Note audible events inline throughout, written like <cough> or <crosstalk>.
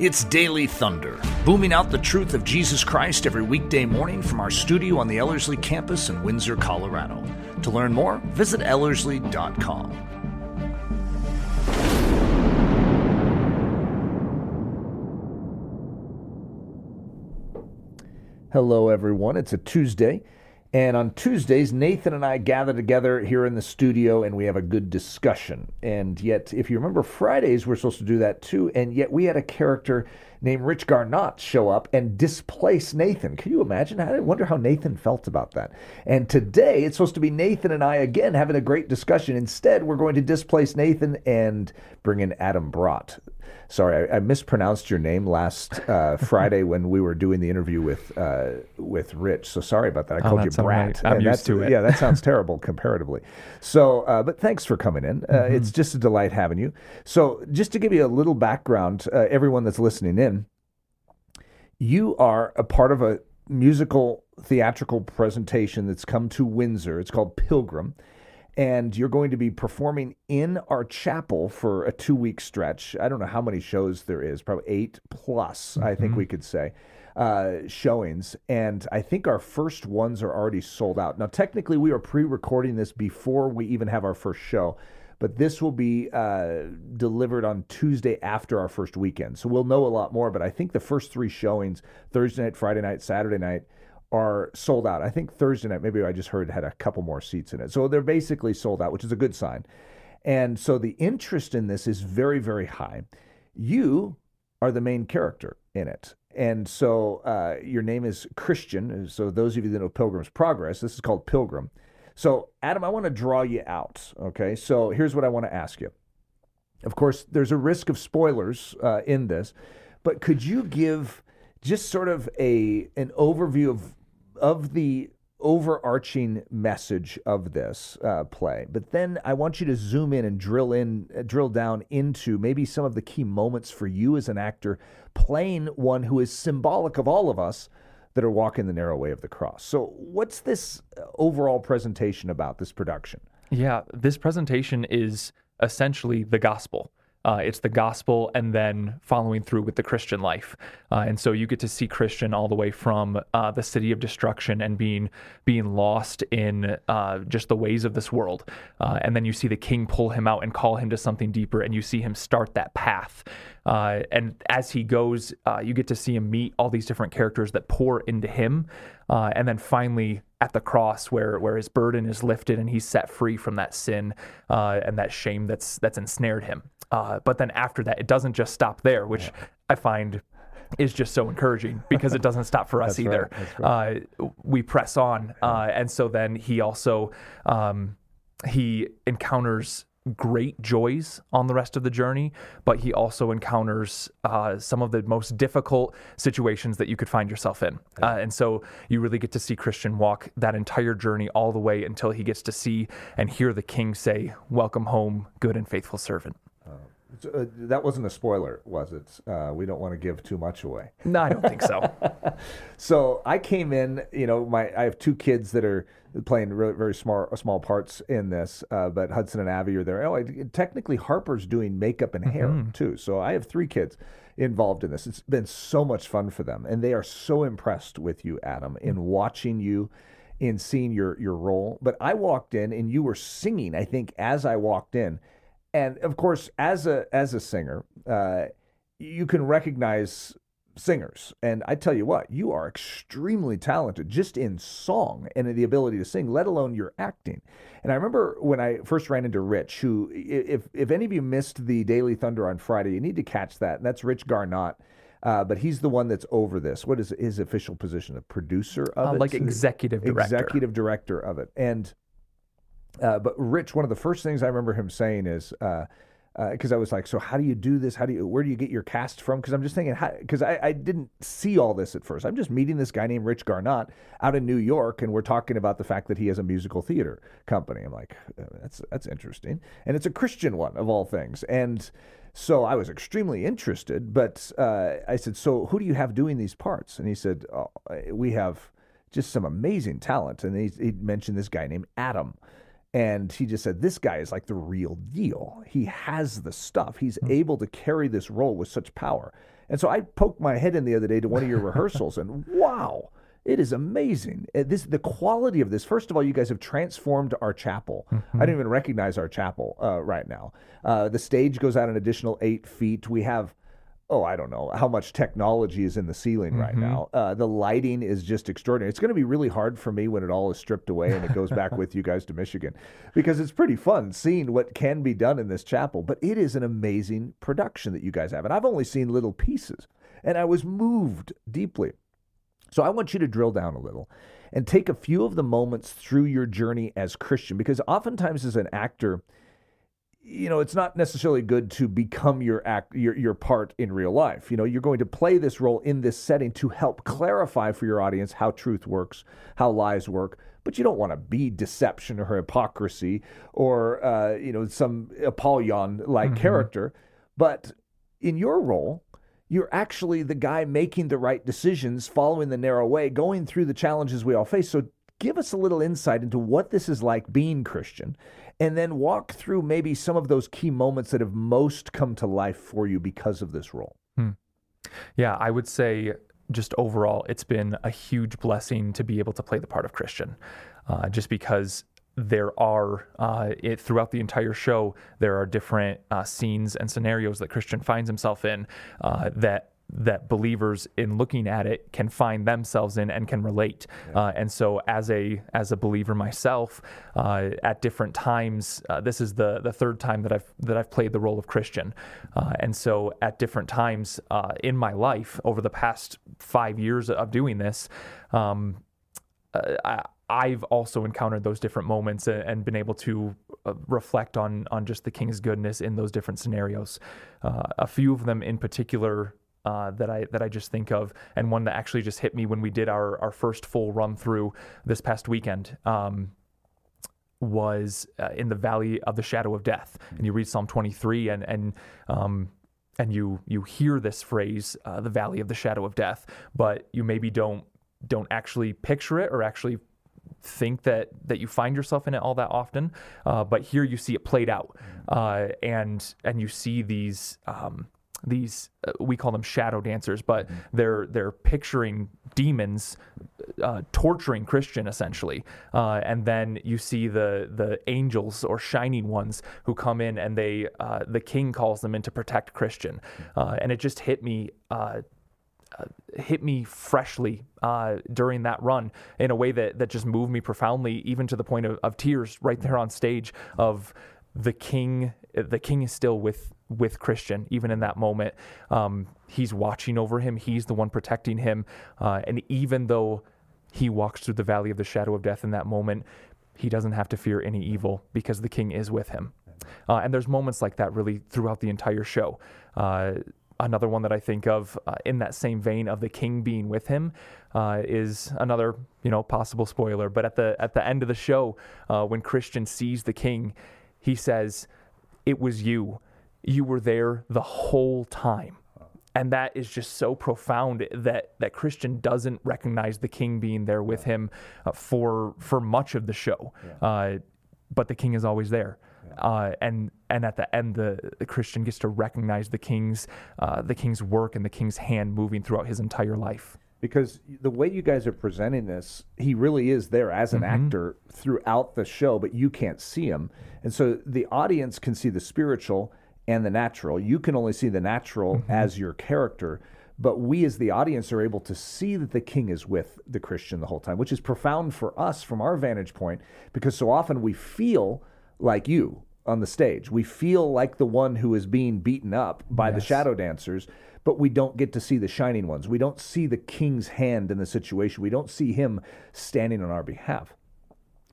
It's Daily Thunder, booming out the truth of Jesus Christ every weekday morning from our studio on the Ellerslie campus in Windsor, Colorado. To learn more, visit Ellerslie.com. Hello, everyone. It's a Tuesday. And on Tuesdays, Nathan and I gather together here in the studio and we have a good discussion. And yet, if you remember, Fridays we're supposed to do that too. And yet, we had a character named Rich Garnott show up and displace Nathan. Can you imagine? I wonder how Nathan felt about that. And today, it's supposed to be Nathan and I again having a great discussion. Instead, we're going to displace Nathan and bring in Adam Bradt. Sorry, I, I mispronounced your name last uh, <laughs> Friday when we were doing the interview with uh, with Rich. So sorry about that. I Oh, called you Brat. right. I'm used to it. Yeah, that sounds terrible <laughs> comparatively. So, uh, but thanks for coming in. Uh, Mm-hmm. It's just a delight having you. So, just to give you a little background, uh, everyone that's listening in, you are a part of a musical theatrical presentation that's come to Windsor. It's called Pilgrim. And you're going to be performing in our chapel for a two week stretch. I don't know how many shows there is, probably eight plus, I think we could say, uh, showings. And I think our first ones are already sold out. Now, technically, we are pre recording this before we even have our first show but this will be uh, delivered on Tuesday after our first weekend. So we'll know a lot more. But I think the first three showings Thursday night, Friday night, Saturday night are sold out. I think Thursday night, maybe I just heard had a couple more seats in it. So they're basically sold out, which is a good sign. And so the interest in this is very, very high. You are the main character in it. And so uh, your name is Christian. So those of you that know Pilgrim's Progress, this is called Pilgrim. So, Adam, I want to draw you out. Okay. So, here's what I want to ask you. Of course, there's a risk of spoilers uh, in this, but could you give just sort of a an overview of of the overarching message of this uh, play? But then I want you to zoom in and drill in, uh, drill down into maybe some of the key moments for you as an actor playing one who is symbolic of all of us that are walking the narrow way of the cross. So, what's this uh, overall presentation about this production? Yeah, this presentation is essentially the gospel. Uh, it's the gospel and then following through with the Christian life. Uh, and so you get to see Christian all the way from uh, the city of destruction and being being lost in uh, just the ways of this world. Uh, and then you see the king pull him out and call him to something deeper, and you see him start that path. Uh, and as he goes, uh, you get to see him meet all these different characters that pour into him. Uh, and then finally, at the cross, where where his burden is lifted and he's set free from that sin uh, and that shame that's that's ensnared him. Uh, but then after that, it doesn't just stop there, which I find is just so encouraging because it doesn't stop for <laughs> us That's either. right, Uh, we press on, uh, and so then he also um, he encounters great joys on the rest of the journey, but he also encounters uh, some of the most difficult situations that you could find yourself in. Uh, and so you really get to see Christian walk that entire journey all the way until he gets to see and hear the king say, Welcome home, good and faithful servant. Uh, that wasn't a spoiler, was it? Uh, we don't want to give too much away. No, I don't think so. <laughs> So I came in, you know, my I have two kids that are playing really, very small small parts in this, uh, but Hudson and Abby are there. Oh, I, technically Harper's doing makeup and hair too. So I have three kids involved in this. It's been so much fun for them, and they are so impressed with you, Adam, in watching you. In seeing your your role, but I walked in and you were singing. I think as I walked in, and of course, as a as a singer, uh, you can recognize singers. And I tell you what, you are extremely talented just in song and in the ability to sing, let alone your acting. And I remember when I first ran into Rich, who, if if any of you missed the Daily Thunder on Friday, you need to catch that. And that's Rich Garnott. Uh, but he's the one that's over this. What is his official position? A producer of Uh, it? like executive director. executive director of it. And uh, but Rich, one of the first things I remember him saying is, because I was like, so how do you do this? How do you, where do you get your cast from? Because I'm just thinking, because I, I didn't see all this at first. I'm just meeting this guy named Rich Garnott out in New York, and we're talking about the fact that he has a musical theater company. I'm like, uh, that's that's interesting, and it's a Christian one of all things, and. So I was extremely interested, but uh, I said, "So who do you have doing these parts?" And he said, oh, "We have just some amazing talent." And he, he mentioned this guy named Adam, And he just said, This guy is like the real deal. He has the stuff. He's able to carry this role with such power. And so I poked my head in the other day to one of your rehearsals, and wow, it is amazing. Uh, This the quality of this. First of all, you guys have transformed our chapel. I don't even recognize our chapel uh, right now. Uh, the stage goes out an additional eight feet. We have. Oh, I don't know how much technology is in the ceiling right now. Uh, the lighting is just extraordinary. It's going to be really hard for me when it all is stripped away and it goes back with you guys to Michigan because it's pretty fun seeing what can be done in this chapel. But it is an amazing production that you guys have. And I've only seen little pieces and I was moved deeply. So I want you to drill down a little and take a few of the moments through your journey as Christian because oftentimes as an actor, you know, it's not necessarily good to become your act your your part in real life. You know, you're going to play this role in this setting to help clarify for your audience how truth works, how lies work. But you don't want to be deception or hypocrisy or uh, you know some Apollyon like character. But in your role, you're actually the guy making the right decisions, following the narrow way, going through the challenges we all face. So give us a little insight into what this is like being Christian, and then walk through maybe some of those key moments that have most come to life for you because of this role. Yeah, I would say just overall, it's been a huge blessing to be able to play the part of Christian, uh, just because there are uh, it, throughout the entire show there are different uh, scenes and scenarios that Christian finds himself in uh, that that believers in looking at it can find themselves in and can relate. Uh, and so as a as a believer myself uh, at different times uh, this is the the third time that I've that I've played the role of Christian. Uh, and so at different times uh, in my life over the past five years of doing this um, uh, I, I've also encountered those different moments and, and been able to uh, reflect on on just the King's goodness in those different scenarios. Uh, a few of them in particular uh, that I that I just think of, and one that actually just hit me when we did our our first full run through this past weekend. Um, was uh, in the valley of the shadow of death, and you read Psalm 23, and and um, and you you hear this phrase, uh, the valley of the shadow of death, but you maybe don't don't actually picture it or actually think that that you find yourself in it all that often. Uh, but here you see it played out, uh, and and you see these. Um, these uh, we call them shadow dancers, but they're they're picturing demons uh, torturing Christian essentially, uh, and then you see the the angels or shining ones who come in and they uh, the king calls them in to protect Christian, uh, and it just hit me. Uh, uh, hit me freshly uh, during that run in a way that, that just moved me profoundly, even to the point of, of tears right there on stage. Of the king, the king is still with with Christian, even in that moment. Um, he's watching over him. He's the one protecting him, uh, and even though he walks through the valley of the shadow of death in that moment, he doesn't have to fear any evil because the king is with him. Uh, and there's moments like that really throughout the entire show. Uh, another one that I think of uh, in that same vein of the king being with him uh, is another, you know, possible spoiler. But at the at the end of the show, uh, when Christian sees the king, he says, "It was you. You were there the whole time." And that is just so profound that that Christian doesn't recognize the king being there with him uh, for for much of the show, uh, but the king is always there. Uh, and and at the end, the, the Christian gets to recognize the king's uh, the king's work and the king's hand moving throughout his entire life. because the way you guys are presenting this, he really is there as an actor throughout the show, but you can't see him. And so the audience can see the spiritual and the natural. You can only see the natural mm-hmm. as your character. But we, as the audience, are able to see that the king is with the Christian the whole time, which is profound for us from our vantage point, because so often we feel like you on the stage. We feel like the one who is being beaten up by the shadow dancers, but we don't get to see the shining ones. We don't see the king's hand in the situation. We don't see him standing on our behalf.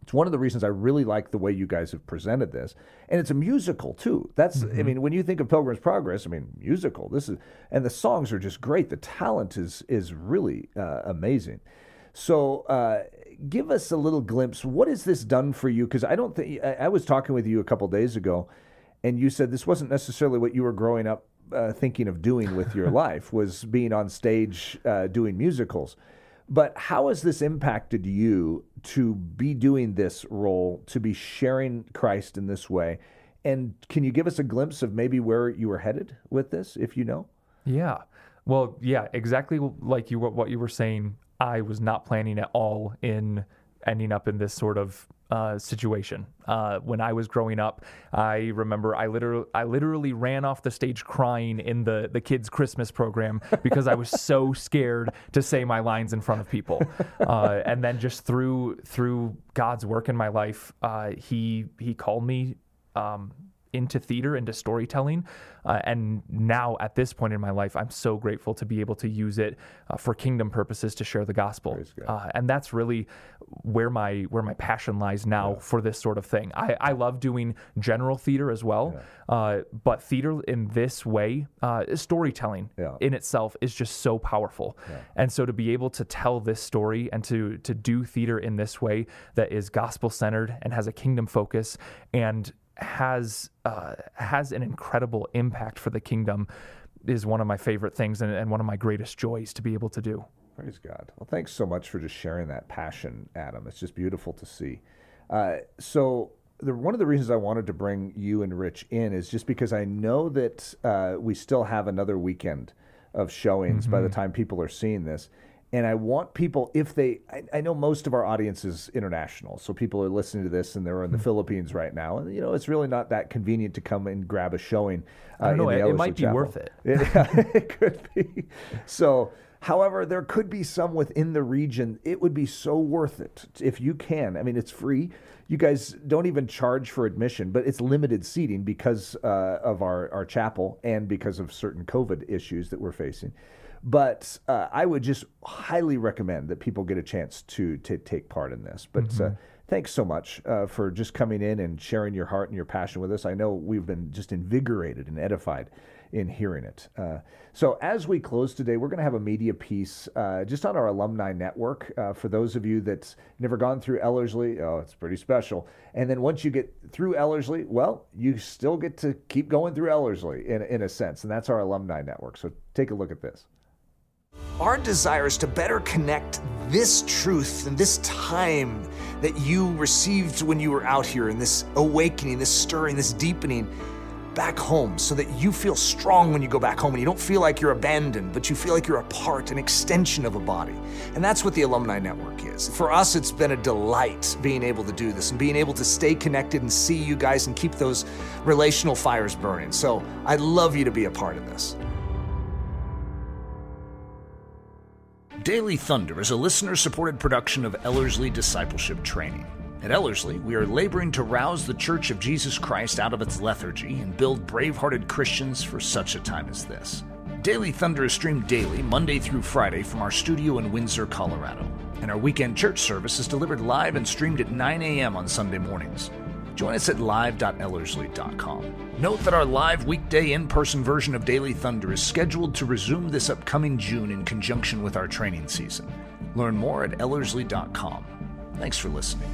It's one of the reasons I really like the way you guys have presented this, and it's a musical too. That's I mean, when you think of Pilgrim's Progress, I mean, musical. This is and the songs are just great. The talent is is really uh, amazing. So, uh, give us a little glimpse. What has this done for you? Because I don't think I, I was talking with you a couple days ago, and you said this wasn't necessarily what you were growing up uh, thinking of doing with your <laughs> life was being on stage uh, doing musicals. But how has this impacted you to be doing this role, to be sharing Christ in this way? And can you give us a glimpse of maybe where you were headed with this, if you know? Yeah. Well, yeah, exactly like you what you were saying. I was not planning at all in ending up in this sort of uh, situation. Uh, when I was growing up, I remember I literally I literally ran off the stage crying in the the kids' Christmas program because I was so <laughs> scared to say my lines in front of people. Uh, and then just through through God's work in my life, uh, he he called me. Um, into theater, into storytelling. Uh, and now, at this point in my life, I'm so grateful to be able to use it uh, for kingdom purposes to share the gospel. Uh, and that's really where my where my passion lies now yeah. for this sort of thing. I, I love doing general theater as well, yeah. Uh, but theater in this way, uh, storytelling yeah. in itself is just so powerful. And so to be able to tell this story and to to do theater in this way that is gospel centered and has a kingdom focus and has uh, has an incredible impact for the kingdom is one of my favorite things and, and, one of my greatest joys to be able to do. Praise God. Well, thanks so much for just sharing that passion, Adam. It's just beautiful to see. Uh, so, the, one of the reasons I wanted to bring you and Rich in is just because I know that uh, we still have another weekend of showings mm-hmm. by the mm-hmm. time people are seeing this. And I want people, if they, I, I, know most of our audience is international, so people are listening to this and they're in the mm-hmm. Philippines right now, and you know it's really not that convenient to come and grab a showing. Uh, I know. It, it, might be worth it. it. <laughs> <laughs> it could be. So, however, there could be some within the region. It would be so worth it if you can. I mean, it's free. You guys don't even charge for admission, but it's limited seating because uh, of our our chapel and because of certain COVID issues that we're facing. But uh, I would just highly recommend that people get a chance to to take part in this. But uh, mm-hmm. uh, thanks so much uh, for just coming in and sharing your heart and your passion with us. I know we've been just invigorated and edified in hearing it. Uh, so, as we close today, we're going to have a media piece uh, just on our alumni network. Uh, for those of you that's never gone through Ellerslie, oh, it's pretty special. And then once you get through Ellerslie, well, you still get to keep going through Ellerslie in, in a sense. And that's our alumni network. So, take a look at this. Our desire is to better connect this truth and this time that you received when you were out here, and this awakening, this stirring, this deepening back home so that you feel strong when you go back home and you don't feel like you're abandoned, but you feel like you're a part, an extension of a body. And that's what the Alumni Network is. For us, it's been a delight being able to do this and being able to stay connected and see you guys and keep those relational fires burning. So I'd love you to be a part of this. Daily Thunder is a listener supported production of Ellerslie Discipleship Training. At Ellerslie, we are laboring to rouse the Church of Jesus Christ out of its lethargy and build brave hearted Christians for such a time as this. Daily Thunder is streamed daily, Monday through Friday, from our studio in Windsor, Colorado. And our weekend church service is delivered live and streamed at 9 a.m. on Sunday mornings. Join us at live.ellerslie.com. Note that our live weekday in person version of Daily Thunder is scheduled to resume this upcoming June in conjunction with our training season. Learn more at ellerslie.com. Thanks for listening.